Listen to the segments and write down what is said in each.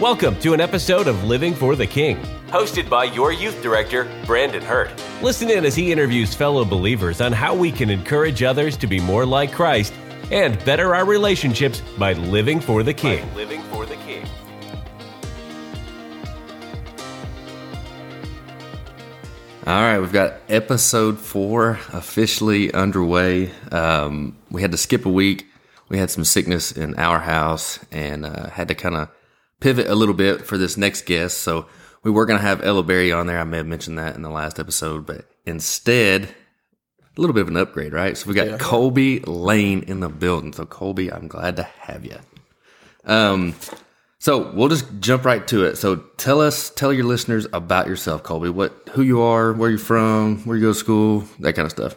Welcome to an episode of Living for the King, hosted by your youth director, Brandon Hurt. Listen in as he interviews fellow believers on how we can encourage others to be more like Christ and better our relationships by living for the King. By living for the King. All right, we've got episode four officially underway. Um, we had to skip a week. We had some sickness in our house and uh, had to kind of pivot a little bit for this next guest. So we were going to have Ella Berry on there. I may have mentioned that in the last episode, but instead, a little bit of an upgrade, right? So we got yeah. Colby Lane in the building. So Colby, I'm glad to have you. Um, so we'll just jump right to it. So tell us, tell your listeners about yourself, Colby. What, who you are, where you're from, where you go to school, that kind of stuff.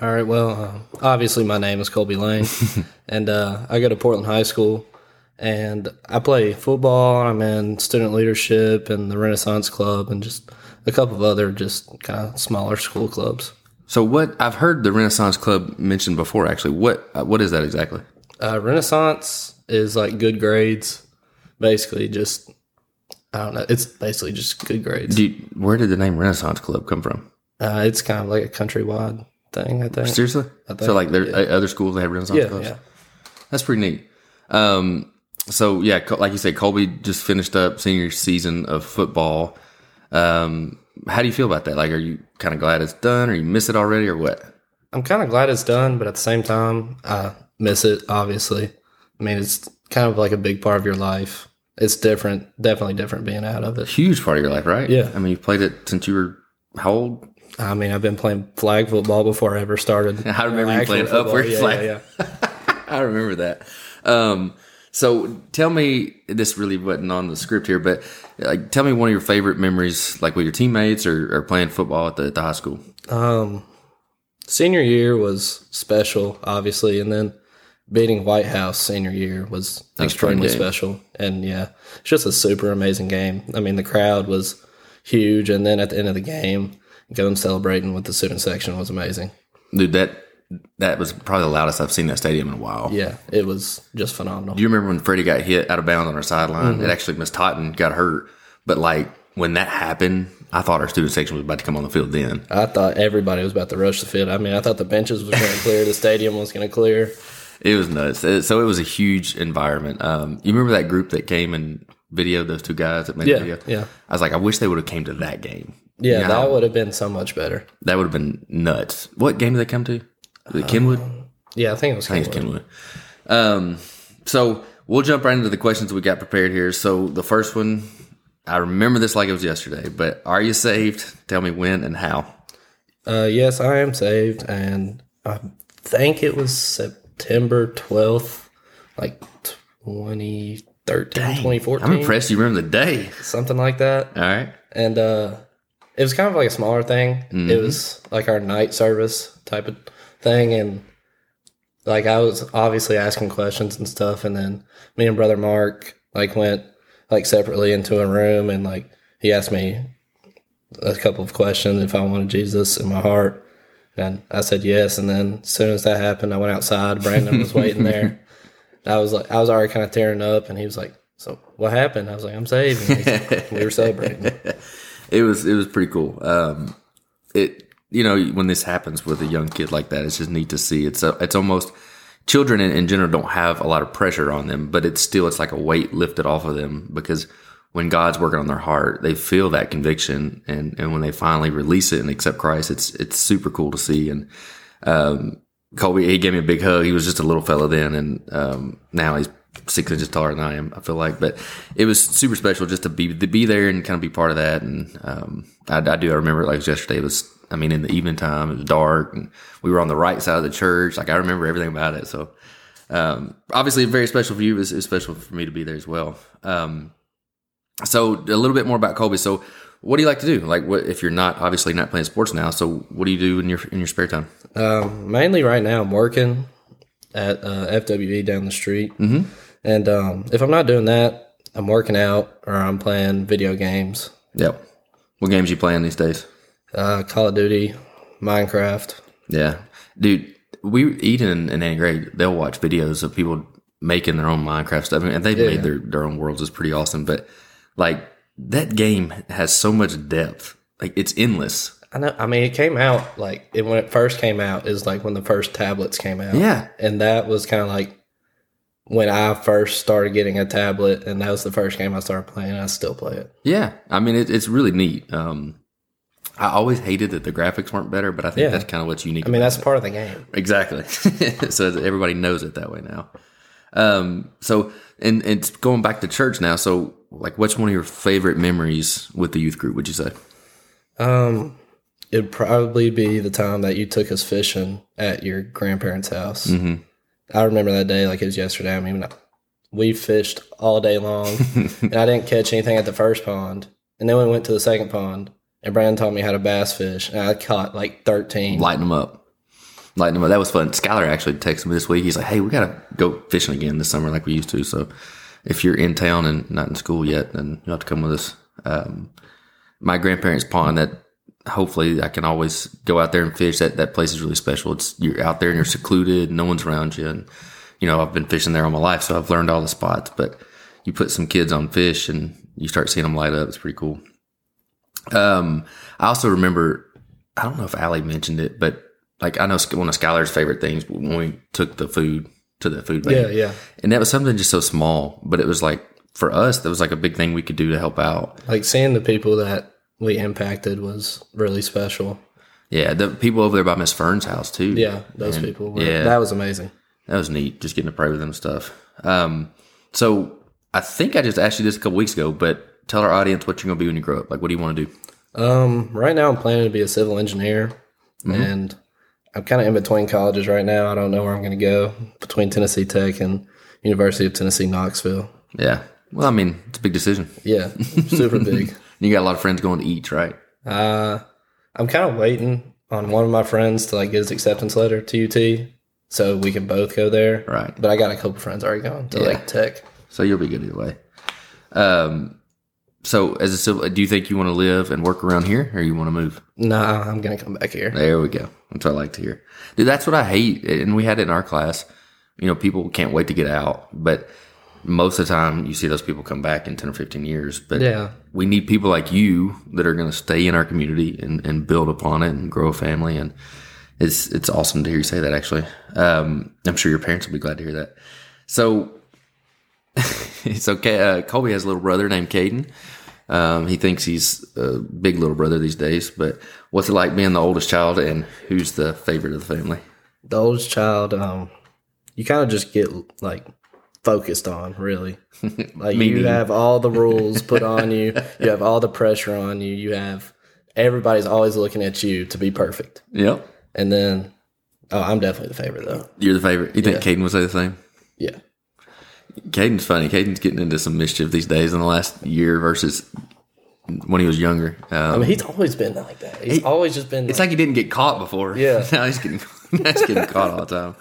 All right. Well, uh, obviously my name is Colby Lane, and uh, I go to Portland High School, and I play football. I'm in student leadership and the Renaissance Club, and just a couple of other just kind of smaller school clubs. So what I've heard the Renaissance Club mentioned before. Actually, what uh, what is that exactly? Uh, Renaissance is like good grades basically just I don't know. It's basically just good grades. You, where did the name Renaissance Club come from? Uh, it's kind of like a countrywide thing. I think. Seriously. I think, so like there yeah. other schools that have Renaissance yeah, clubs. Yeah. That's pretty neat. Um, so yeah, like you said, Colby just finished up senior season of football. Um, how do you feel about that? Like, are you kind of glad it's done, or you miss it already, or what? I'm kind of glad it's done, but at the same time, I miss it. Obviously, I mean, it's kind of like a big part of your life it's different, definitely different being out of it. Huge part of your life, right? Yeah. I mean, you've played it since you were how old? I mean, I've been playing flag football before I ever started. I remember you playing football. upward yeah, flag. Yeah, yeah. I remember that. Um, so tell me, this really wasn't on the script here, but like, tell me one of your favorite memories, like with your teammates or, or playing football at the, at the high school. Um, senior year was special, obviously, and then beating White House senior year was That's extremely special. And yeah, it's just a super amazing game. I mean, the crowd was huge. And then at the end of the game, going celebrating with the student section was amazing. Dude, that that was probably the loudest I've seen that stadium in a while. Yeah, it was just phenomenal. Do you remember when Freddie got hit out of bounds on our sideline? Mm-hmm. It actually, Miss Totten got hurt. But like when that happened, I thought our student section was about to come on the field then. I thought everybody was about to rush the field. I mean, I thought the benches was going to clear, the stadium was going to clear. It was nuts. So it was a huge environment. Um, you remember that group that came and videoed those two guys that made yeah, the video? Yeah. I was like, I wish they would have came to that game. Yeah, you know that would have been so much better. That would have been nuts. What game did they come to? It Kenwood? Um, yeah, I think it was Kenwood. I think Kenwood. Um, so we'll jump right into the questions we got prepared here. So the first one, I remember this like it was yesterday, but are you saved? Tell me when and how. Uh, yes, I am saved, and I think it was September September 12th, like 2013, Dang, 2014. I'm impressed you remember the day. Something like that. All right. And uh, it was kind of like a smaller thing. Mm-hmm. It was like our night service type of thing. And like I was obviously asking questions and stuff. And then me and brother Mark like went like separately into a room and like he asked me a couple of questions if I wanted Jesus in my heart. And I said yes. And then as soon as that happened, I went outside. Brandon was waiting there. I was like, I was already kind of tearing up, and he was like, "So what happened?" I was like, "I'm saved." Like, we were celebrating. It was it was pretty cool. Um, it you know when this happens with a young kid like that, it's just neat to see. It's a, it's almost children in, in general don't have a lot of pressure on them, but it's still it's like a weight lifted off of them because when God's working on their heart, they feel that conviction, and and when they finally release it and accept Christ, it's it's super cool to see. And um, Colby, he gave me a big hug. He was just a little fella then, and um, now he's six inches taller than I am. I feel like, but it was super special just to be to be there and kind of be part of that. And um, I, I, do. I remember it like yesterday. It was. I mean, in the evening time, it was dark, and we were on the right side of the church. Like I remember everything about it. So um, obviously, very special for you. It was, it was, special for me to be there as well. Um, so a little bit more about Colby. So what do you like to do? Like what if you're not obviously not playing sports now? So what do you do in your in your spare time? Um, mainly right now I'm working at uh, FWE down the street, mm-hmm. and um, if I'm not doing that, I'm working out or I'm playing video games. Yep. What games you playing these days? Uh, Call of Duty, Minecraft. Yeah, dude. We Eden and Annie Gray, they'll watch videos of people making their own Minecraft stuff, and they've Yeah. made their their own worlds is pretty awesome. But like that game has so much depth, like it's endless. I know. I mean, it came out like it, when it first came out is like when the first tablets came out. Yeah. and that was kind of like when I first started getting a tablet, and that was the first game I started playing. And I still play it. Yeah, I mean it, it's really neat. Um, I always hated that the graphics weren't better, but I think Yeah. that's kind of what's unique. I mean, that's it. part of the game. exactly. so everybody knows it that way now. Um, so and it's going back to church now. So like, what's one of your favorite memories with the youth group? Would you say? Um, it'd probably be the time that you took us fishing at your grandparents' house. Mm-hmm. I remember that day like it was yesterday. I mean, we fished all day long, and I didn't catch anything at the first pond. And then we went to the second pond, and Brandon taught me how to bass fish, and I caught like thirteen. Lighten them up. Lighten them up. That was fun. Skylar actually texted me this week. He's like, "Hey, we gotta go fishing again this summer like we used to." So if you're in town and not in school yet, then you'll have to come with us. Um, my grandparents' pond that hopefully I can always go out there and fish. That that place is really special. It's you're out there and you're secluded, no one's around you, and you know I've been fishing there all my life, so I've learned all the spots. But you put some kids on fish and you start seeing them light up. It's pretty cool. Um, I also remember I don't know if Allie mentioned it, but like I know one of Skylar's favorite things when we took the food to the food bank. yeah, yeah. And that was something just so small, but it was like for us, that was like a big thing we could do to help out. Like seeing the people that we impacted was really special. Yeah, the people over there by Miss Fern's house too. Yeah, those And- people. Were, yeah. that was amazing. That was neat, just getting to pray with them and stuff. Um, so I think I just asked you this a couple weeks ago, but tell our audience what you're gonna be when you grow up. Like, what do you want to do? Um, right now I'm planning to be a civil engineer, and I'm kind of in between colleges right now. I don't know where I'm going to go between Tennessee Tech and University of Tennessee Knoxville. Yeah. Well, I mean, it's a big decision. Yeah, super big. You got a lot of friends going to each, right? Uh, I'm kind of waiting on one of my friends to like get his acceptance letter to UT, so we can both go there. Right. But I got a couple friends already going to Yeah. like Tech. So you'll be good either way. Um, so as a civil, do you think you want to live and work around here, or you want to move? Nah, I'm gonna come back here. There we go. That's what I like to hear. Dude, that's what I hate. And we had it in our class. You know, people can't wait to get out, but most of the time you see those people come back in 10 or 15 years. But Yeah. we need people like you that are going to stay in our community and, and build upon it and grow a family. And it's, it's awesome to hear you say that actually. Um, I'm sure your parents will be glad to hear that. So it's okay. Uh, Colby has a little brother named Caden. Um, he thinks he's a big little brother these days, but what's it like being the oldest child and who's the favorite of the family? The oldest child, um, you kind of just get like focused on, really. Like you have all the rules put on you, you have all the pressure on you, you have everybody's always looking at you to be perfect. Yep. And then, oh, I'm definitely the favorite though. You're the favorite. You think Caden would say the same? Yeah. Caden's funny. Caden's getting into some mischief these days in the last year versus when he was younger. Um, I mean, he's always been like that. He's always just been. It's like he didn't get caught before. Yeah. now he's getting now he's getting caught all the time.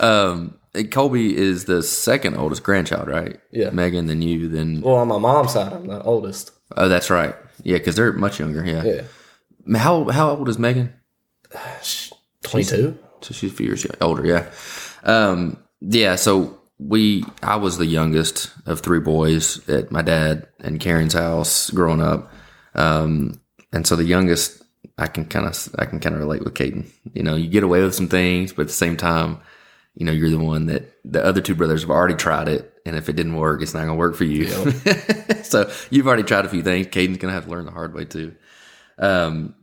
Um, Colby is the second oldest grandchild, right? Yeah. Megan, then you, then well, on my mom's side, I'm the oldest. oh, that's right. Yeah, because they're much younger. Yeah. Yeah. How how old is Megan? 22. So she's a few years older. Yeah. Um, yeah. So we, I was the youngest of three boys at my dad and Karen's house growing up. Um, and so the youngest, I can kind of, I can kind of relate with Caden. You know, you get away with some things, but at the same time, you know, you're the one that the other two brothers have already tried it. And if it didn't work, it's not going to work for you. so you've already tried a few things. Caden's going to have to learn the hard way too. Um,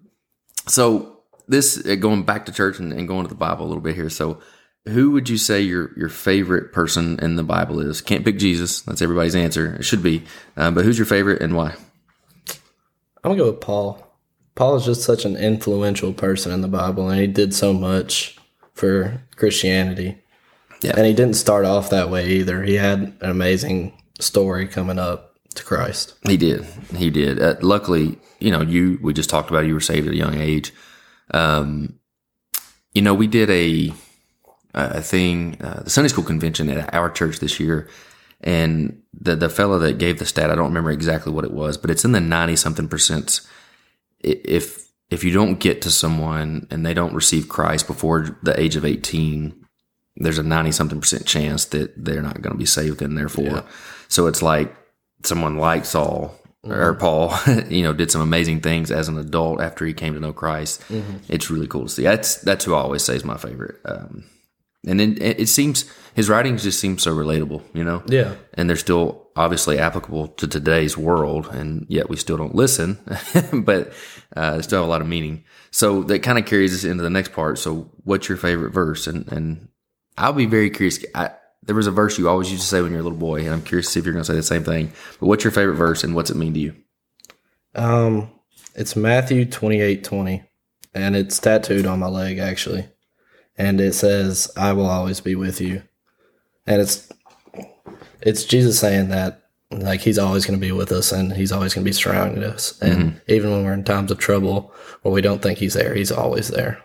so this uh, going back to church and, and going to the Bible a little bit here. So who would you say your your favorite person in the Bible is? Can't pick Jesus. That's everybody's answer. It should be. Uh, but who's your favorite and why? I'm gonna go with Paul. Paul is just such an influential person in the Bible, and he did so much for Christianity. Yeah. And he didn't start off that way either. He had an amazing story coming up to Christ. He did. He did. Uh, luckily, you know, you we just talked about you were saved at a young age. Um, you know, we did a a thing, uh, the Sunday school convention at our church this year, and the the fellow that gave the stat, I don't remember exactly what it was, but it's in the ninety something percent. If if you don't get to someone and they don't receive Christ before the age of eighteen, there's a 90 something percent chance that they're not going to be saved and therefore Yeah. so it's like someone like Saul or Paul, you know, did some amazing things as an adult after he came to know Christ. It's really cool to see. That's that's who I always say is my favorite. Um, and then it, it seems his writings just seem so relatable, you know. Yeah. And they're still obviously applicable to today's world, and yet we still don't listen, but uh, they still have a lot of meaning. So that kind of carries us into the next part. So, what's your favorite verse? And and I'll be very curious. I, there was a verse you always used to say when you're a little boy, and I'm curious to see if you're going to say the same thing. But what's your favorite verse, and what's it mean to you? Um, it's Matthew twenty eight twenty, and it's tattooed on my leg actually, and it says, "I will always be with you," and it's it's Jesus saying that like He's always going to be with us, and He's always going to be surrounding us, and even when we're in times of trouble or we don't think He's there, He's always there.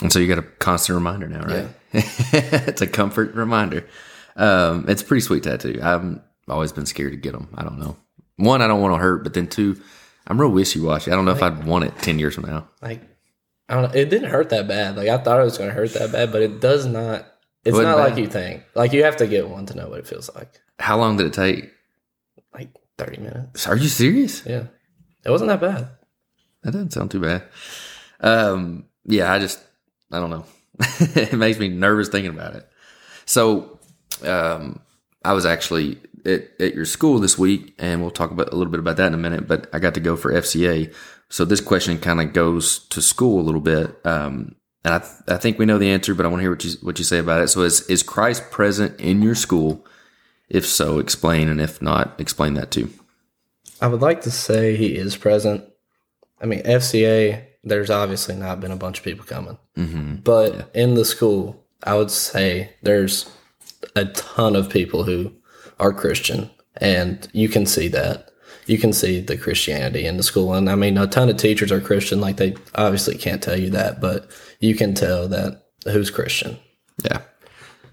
And so you got a constant reminder now, right? it's a comfort reminder. Um, it's a pretty sweet tattoo. I've always been scared to get them. I don't know. One, I don't want to hurt, but then two, I'm real wishy washy. I don't know if I'd want it ten years from now. Like I don't know, it didn't hurt that bad. Like I thought it was going to hurt that bad, but it does not. It's Wasn't not bad. like you think. Like you have to get one to know what it feels like. How long did it take? Like thirty minutes. Are you serious? Yeah, it wasn't that bad. That doesn't sound too bad. Um, yeah, I just, I don't know. it makes me nervous thinking about it. So, um, I was actually at, at your school this week, and we'll talk about a little bit about that in a minute. But I got to go for FCA, so this question kind of goes to school a little bit. Um, and I, th- I think we know the answer, but I want to hear what you what you say about it. So, is is Christ present in your school? If so, explain, and if not, explain that too. I would like to say he is present. I mean, FCA. There's obviously not been a bunch of people coming, Mm-hmm. but in the school, I would say there's a ton of people who are Christian, and you can see that. You can see the Christianity in the school, and I mean, a ton of teachers are Christian. Like they obviously can't tell you that, but you can tell that who's Christian. Yeah.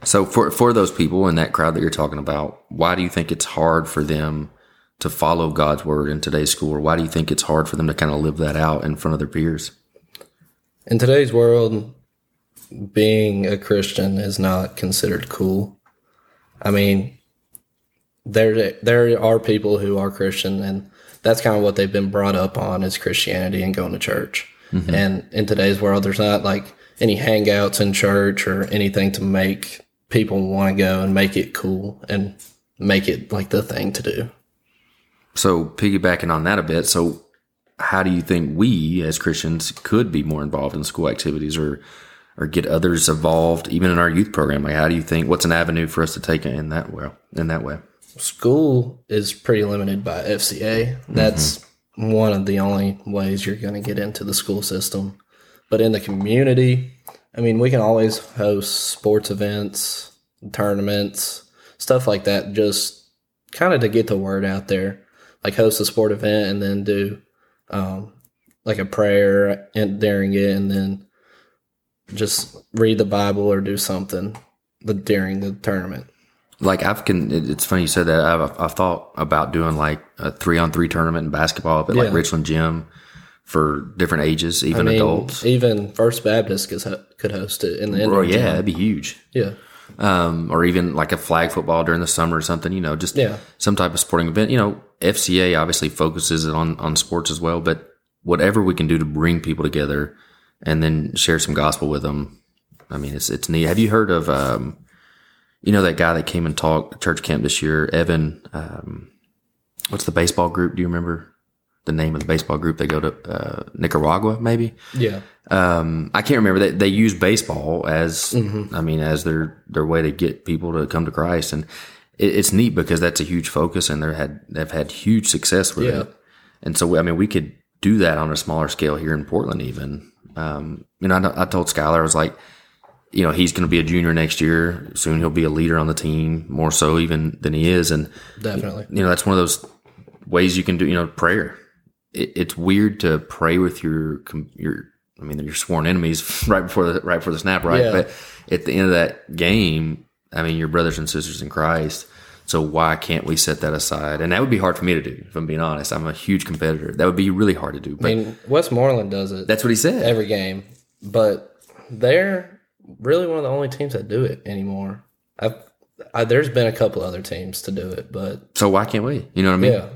So for for those people in that crowd that you're talking about, why do you think it's hard for them to follow God's word in today's school, or why do you think it's hard for them to kind of live that out in front of their peers? In today's world, being a Christian is not considered cool. I mean, there there are people who are Christian, and that's kind of what they've been brought up on is Christianity and going to church. Mm-hmm. And in today's world, there's not like any hangouts in church or anything to make people want to go and make it cool and make it like the thing to do. So piggybacking on that a bit, so how do you think we as Christians could be more involved in school activities or or get others involved even in our youth program? Like how do you think what's an avenue for us to take in that way in that way? School is pretty limited by FCA. That's one of the only ways you're going to get into the school system. But in the community, I mean, we can always host sports events, tournaments, stuff like that, just kind of to get the word out there. Like host a sport event and then do um, like a prayer during it, and then just read the Bible or do something during the tournament. Like I've can. It's funny you said that. I've, I've thought about doing like a three on three tournament in basketball up at like Richland Gym for different ages, even I mean, adults. Even First Baptist could, ho- could host it in the end. indoor yeah, gym. that'd be huge. Yeah. Um, or even like a flag football during the summer or something. You know, just Yeah. some type of sporting event. You know, FCA obviously focuses on on sports as well, but whatever we can do to bring people together and then share some gospel with them. I mean, it's it's neat. Have you heard of um, you know that guy that came and talked at church camp this year, Evan? Um, what's the baseball group? Do you remember the name of the baseball group? They go to uh, Nicaragua, maybe. Yeah. Um, I can't remember. They they use baseball as I mean as their their way to get people to come to Christ, and it, it's neat because that's a huge focus, and they had they've had huge success with Yeah. it. And so I mean we could do that on a smaller scale here in Portland, even. Um, you know, I, I told Skylar I was like, you know, he's going to be a junior next year. Soon he'll be a leader on the team, more so even than he is, and Definitely. you know that's one of those ways you can do you know prayer. It, it's weird to pray with your your i mean your sworn enemies right before the right before the snap right? Yeah. but at the end of that game i mean your brothers and sisters in christ so why can't we set that aside? And that would be hard for me to do if i'm being honest. I'm a huge competitor. That would be really hard to do but I mean, Westmoreland does it that's what he said. every game, but there really one of the only teams that do it anymore. I've, I, there's been a couple other teams to do it, but So why can't we? You know what I mean? yeah,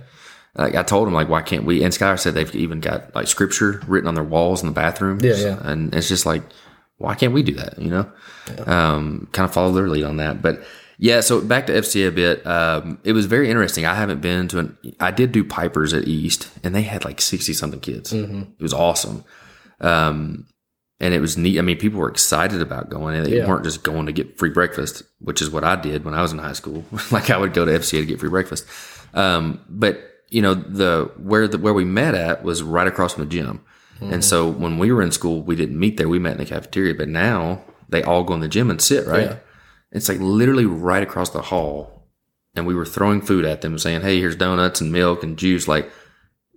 Like I told him, like, why can't we? And Skylar said they've even got like scripture written on their walls in the bathroom. Yeah, yeah. And it's just like, why can't we do that? You know, um, kind of follow their lead on that. But yeah, so back to FCA a bit. Um, it was very interesting. I haven't been to an. I did do Pipers at East, and they had like sixty something kids. It was awesome. Um, and it was neat. I mean, people were excited about going. And they Yeah. weren't just going to get free breakfast, which is what I did when I was in high school. like I would go to FCA to get free breakfast. Um, but you know, the where the where we met at was right across from the gym. And so when we were in school, we didn't meet there. We met in the cafeteria. But now they all go in the gym and sit. Right? Yeah. It's like literally right across the hall. And we were throwing food at them, saying, "Hey, here's donuts and milk and juice. Like,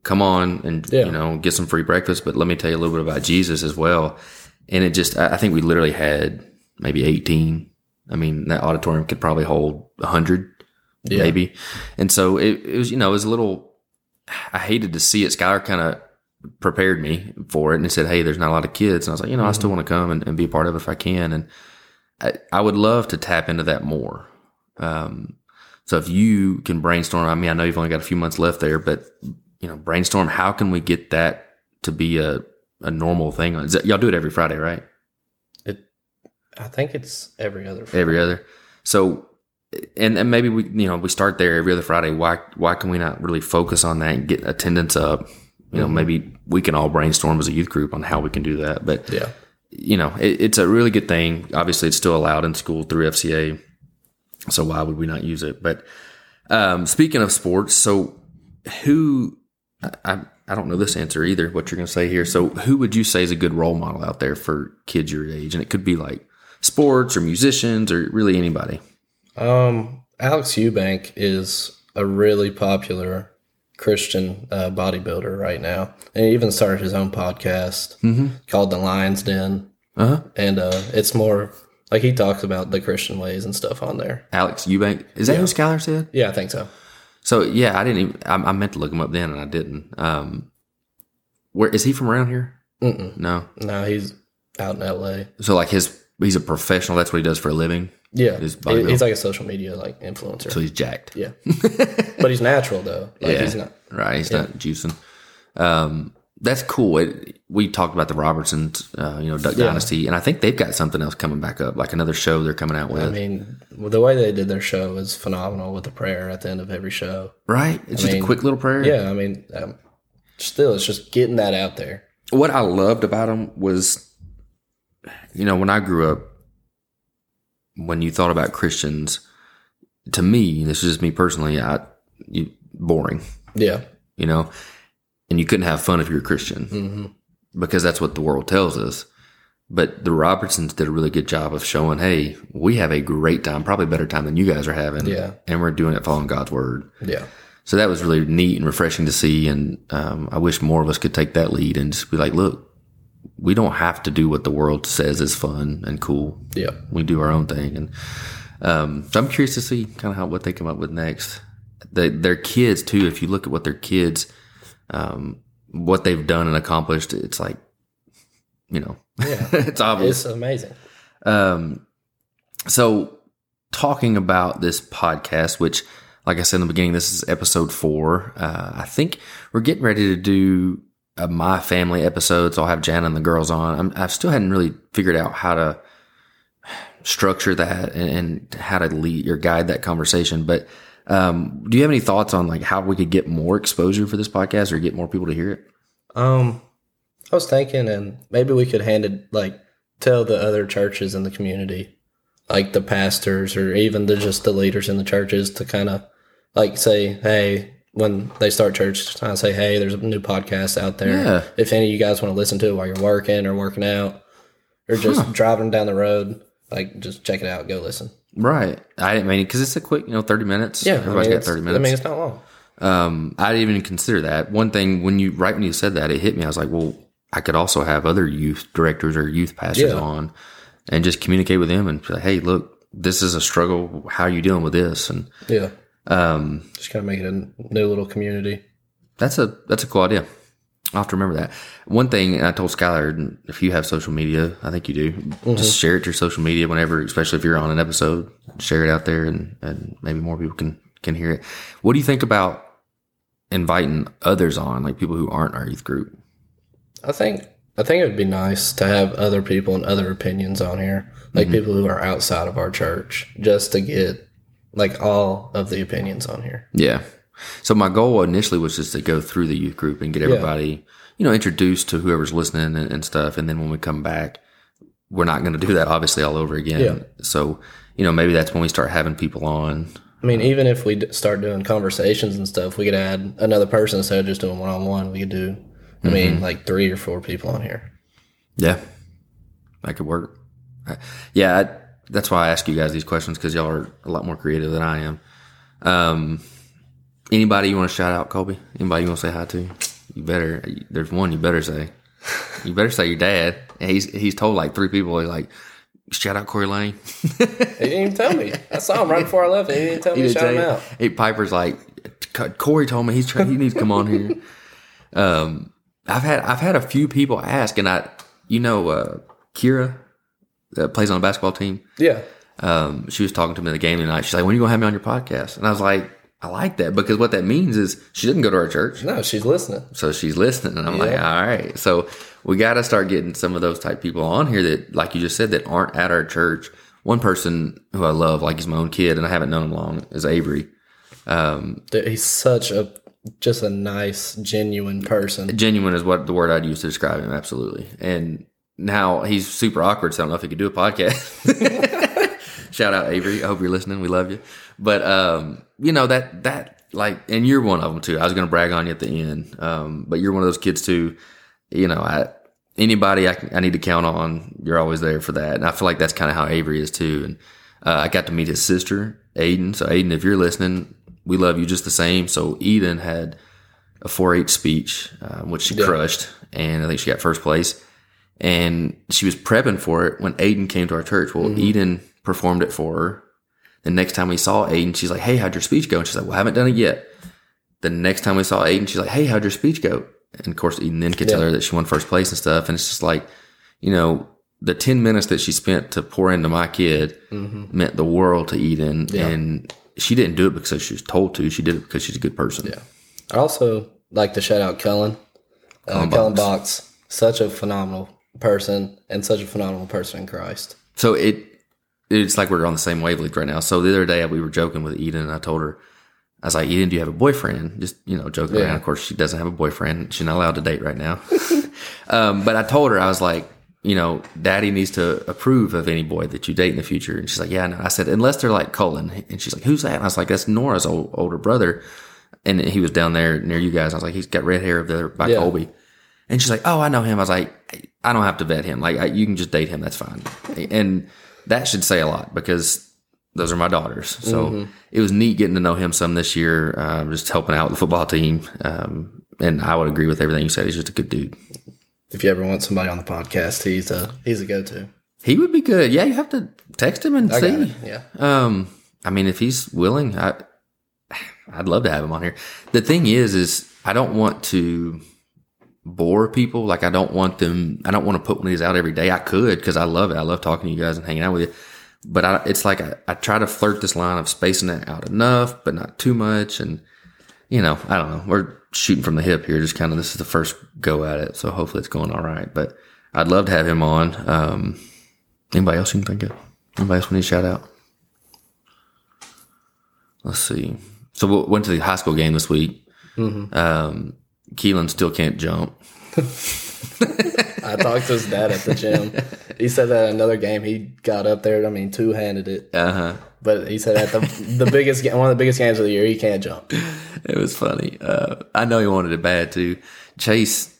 come on and Yeah. you know get some free breakfast." But let me tell you a little bit about Jesus as well. And it just, I think we literally had maybe 18. I mean, that auditorium could probably hold 100 Yeah. maybe. And so it, it was, you know, it was a little, I hated to see it. Skylar kind of prepared me for it and he said, Hey, there's not a lot of kids. And I was like, you know, I still want to come and, and be a part of it if I can. And I, I would love to tap into that more. Um, so if you can brainstorm, I mean, I know you've only got a few months left there, but you know, brainstorm, how can we get that to be a, a normal thing? That, y'all do it every Friday, right? It, I think it's every other. Friday. every other. So, and, and maybe we, you know, we start there every other Friday. Why, why can we not really focus on that and get attendance up? You know, maybe we can all brainstorm as a youth group on how we can do that. But, Yeah, you know, it, it's a really good thing. Obviously, it's still allowed in school through FCA. So why would we not use it? But, um, speaking of sports, so who, I, I, don't know this answer either, what you're going to say here. So who would you say is a good role model out there for kids your age? And it could be like sports or musicians or really anybody. Um, Alex Eubank is a really popular Christian uh, bodybuilder right now, and he even started his own podcast called The Lions Den, Uh-huh. and uh, it's more like he talks about the Christian ways and stuff on there. Alex Eubank. Is that who Skylar said? Yeah, I think so. So yeah, I didn't even, I, I meant to look him up then and I didn't. Um, where is he from around here? Mm-mm. No. No, he's out in L.A. So like his, he's a professional. That's what he does for a living. Yeah, He's he- he's like a social media like influencer. So he's jacked. yeah, but he's natural though. Like Yeah. he's not. Right. He's not juicing. Um, that's cool. It, we talked about the Robertsons, uh, you know, Duck Yeah. Dynasty, and I think they've got something else coming back up, like another show they're coming out with. I mean, the way they did their show is phenomenal with the prayer at the end of every show. right? It's just mean, a quick little prayer. Yeah, I mean, um, still, it's just getting that out there. what I loved about them was, you know, when I grew up, when you thought about Christians, to me, this is just me personally, I you boring, Yeah, you know, and you couldn't have fun if you're a Christian hmm because that's what the world tells us. But the Robertsons did a really good job of showing, hey, we have a great time, probably a better time than you guys are having. Yeah. And we're doing it following God's word. yeah, So that was really neat and refreshing to see. And um, I wish more of us could take that lead and just be like, look, we don't have to do what the world says is fun and cool. yeah. We do our own thing. And um, so I'm curious to see kind of how what they come up with next. The, their kids too. If you look at what their kids, um, what they've done and accomplished, it's like, you know, Yeah. it's obvious. It's amazing. Um, so talking about this podcast, which, like I said in the beginning, this is episode four. Uh, I think we're getting ready to do a my family episode. So I'll have Jana and the girls on. I'm, I still hadn't really figured out how to structure that and, and how to lead or guide that conversation. But um, do you have any thoughts on like how we could get more exposure for this podcast or get more people to hear it? Um, I was thinking, and maybe we could hand it like tell the other churches in the community, like the pastors or even the just the leaders in the churches, to kind of like say, hey, when they start church, kind of say, hey, there's a new podcast out there. Yeah. If any of you guys want to listen to it while you're working or working out, or just driving down the road, like just check it out, go listen. Right. I didn't mean because it's a quick, you know, thirty minutes. Yeah, I everybody's mean, got thirty minutes. I mean, it's not long. Um, I didn't even consider that. One thing when you right when you said that, it hit me. I was like, well, I could also have other youth directors or youth pastors Yeah. on, and just communicate with them and say, hey, look, this is a struggle. How are you dealing with this? And Yeah, um, just kind of make it a new little community. that's a that's a cool idea. I'll have to remember that. One thing I told Skylar, if you have social media, I think you do, just mm-hmm. share it to your social media whenever, especially if you're on an episode, share it out there and, and maybe more people can, can hear it. What do you think about inviting others on, like people who aren't our youth group? I think I think it would be nice to have other people and other opinions on here, like mm-hmm. people who are outside of our church, just to get like all of the opinions on here. Yeah. So my goal initially was just to go through the youth group and get everybody, you know, introduced to whoever's listening and, and stuff. And then when we come back, we're not going to do that obviously all over again. Yeah. So, you know, maybe that's when we start having people on. I mean, even if we d- start doing conversations and stuff, we could add another person instead of just doing one on one. We could do, I mean, like three or four people on here. Yeah. That could work. Uh, Yeah. I, that's why I ask you guys these questions because y'all are a lot more creative than I am. Um, anybody you want to shout out, Colby? Anybody you want to say hi to? You better. There's one you better say. You better say your dad. And he's he's told like three people. He's like, shout out Corey Lane. He didn't even tell me. I saw him right before I left. And he didn't tell me to didn't shout him out. Hey, Piper's like, Corey told me he's trying. He needs to come on here. Um, I've had I've had a few people ask, and I, you know, uh, Kira, that plays on the basketball team. Yeah. Um, she was talking to me in the game tonight. She's like, "When are you gonna have me on your podcast?" And I was like, "I like that because what that means is she doesn't go to our church, No, she's listening. so she's listening." And I'm like, "All right." So we got to start getting some of those type people on here that, like you just said, that aren't at our church. One person who I love, like he's my own kid, and I haven't known him long, is Avery. Um, Dude, he's such a just a nice, genuine person. genuine is what the word I'd use to describe him. Absolutely. And now he's super awkward, so I don't know if he could do a podcast. Shout out Avery. I hope you're listening. We love you. But um, you know that that like, and you're one of them too. I was going to brag on you at the end, um, but you're one of those kids too. You know, I anybody I, can- I need to count on, you're always there for that. And I feel like that's kind of how Avery is too. And uh, I got to meet his sister, Aiden. So Aiden, if you're listening, we love you just the same. So Eden had a 4-H speech, uh, which she crushed, and I think she got first place. And she was prepping for it when Aiden came to our church. Well, Eden performed it for her. The next time we saw Aiden, she's like, "Hey, how'd your speech go?" And she's like, "Well, I haven't done it yet." The next time we saw Aiden, she's like, "Hey, how'd your speech go?" And of course, Eden then could tell her that she won first place and stuff. And it's just like, you know, the ten minutes that she spent to pour into my kid meant the world to Eden, and she didn't do it because she was told to. She did it because she's a good person. Yeah. I also like to shout out Cullen. Uh, Cullen Cullen Box. Box. Such a phenomenal person and such a phenomenal person in Christ. So it it's like we're on the same wavelength right now. So the other day we were joking with Eden and I told her I was like, Eden, do you have a boyfriend? Just, you know, joking Yeah. around. Of course she doesn't have a boyfriend. She's not allowed to date right now. um, but I told her, I was like, you know, daddy needs to approve of any boy that you date in the future. And she's like, yeah, no. I said, unless they're like Cullen. And she's like, who's that? And I was like, that's Nora's old, older brother. And he was down there near you guys. I was like, he's got red hair over there by Yeah. Colby. And she's like, "Oh, I know him." I was like, "I don't have to vet him. Like, I, you can just date him. That's fine." And that should say a lot because those are my daughters. So it was neat getting to know him some this year, um, just helping out the football team. Um, and I would agree with everything you said. He's just a good dude. If you ever want somebody on the podcast, he's a he's a go to. He would be good. Yeah, you have to text him and I see. Yeah. Um, I mean, if he's willing, I, I'd love to have him on here. The thing is, is I don't want to bore people. Like I don't want them. I don't want to put one of these out every day. I could because I love it. I love talking to you guys and hanging out with you. But I, it's like I, I try to flirt this line of spacing it out enough, but not too much. And you know, I don't know. We're shooting from the hip here. Just kind of this is the first go at it, so hopefully it's going all right. But I'd love to have him on. Um, anybody else you can think of? Anybody else we need to shout out? Let's see. So we went to the high school game this week. Um, Keelan still can't jump. I talked to his dad at the gym. He said that another game he got up there. I mean, two handed it. Uh huh. But he said at the the biggest one of the biggest games of the year, he can't jump. It was funny. Uh, I know he wanted it bad too. Chase,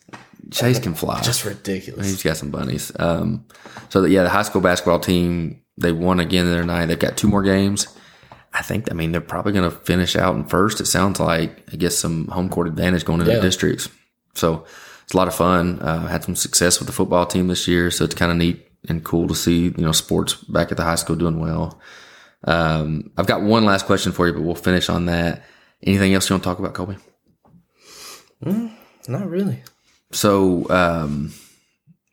Chase can fly. Just ridiculous. He's got some bunnies. Um, so that, yeah, the high school basketball team they won again the other night. They've got two more games. I think. I mean, they're probably going to finish out in first. It sounds like. I guess some home court advantage going into Yeah. districts. So it's a lot of fun. Uh, had some success with the football team this year, so it's kind of neat and cool to see you know sports back at the high school doing well. Um, I've got one last question for you, but we'll finish on that. Anything else you want to talk about, Colby? Not really. So um,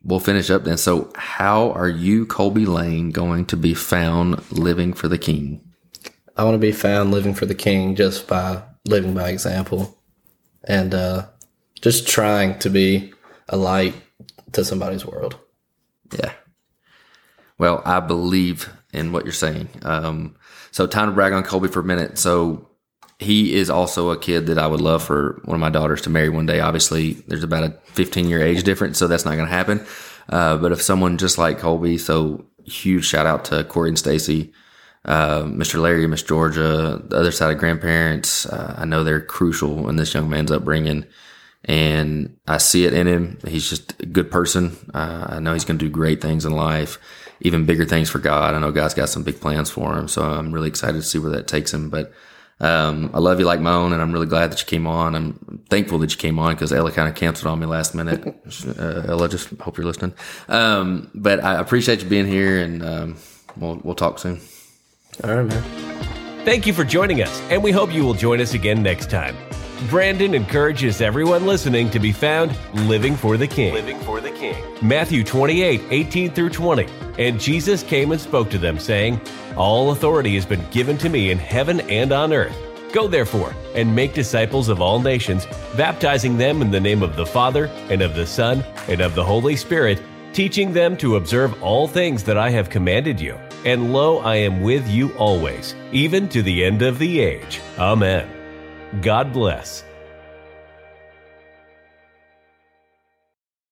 we'll finish up then. So, how are you, Colby Lane, going to be found living for the King? I want to be found living for the King just by living by example, and uh, just trying to be a light to somebody's world. Yeah. Well, I believe in what you're saying. Um, so, time to brag on Colby for a minute. So, he is also a kid that I would love for one of my daughters to marry one day. Obviously, there's about a 15 year age difference, so that's not going to happen. Uh, but if someone just like Colby, so huge shout out to Corey and Stacy, uh, Mr. Larry, Miss Georgia, the other side of grandparents. Uh, I know they're crucial in this young man's upbringing, and I see it in him. He's just a good person. Uh, I know he's going to do great things in life, even bigger things for God. I know God's got some big plans for him, so I'm really excited to see where that takes him. But um, I love you like my own, and I'm really glad that you came on. I'm thankful that you came on because Ella kind of canceled on me last minute. uh, Ella, just hope you're listening. Um, but I appreciate you being here, and um, we'll we'll talk soon. All right, man. Thank you for joining us, and we hope you will join us again next time. Brandon encourages everyone listening to be found living for the King. Living for the King. Matthew 28, 18 through 20. And Jesus came and spoke to them, saying, All authority has been given to me in heaven and on earth. Go therefore and make disciples of all nations, baptizing them in the name of the Father, and of the Son, and of the Holy Spirit, teaching them to observe all things that I have commanded you. And lo, I am with you always, even to the end of the age. Amen. God bless.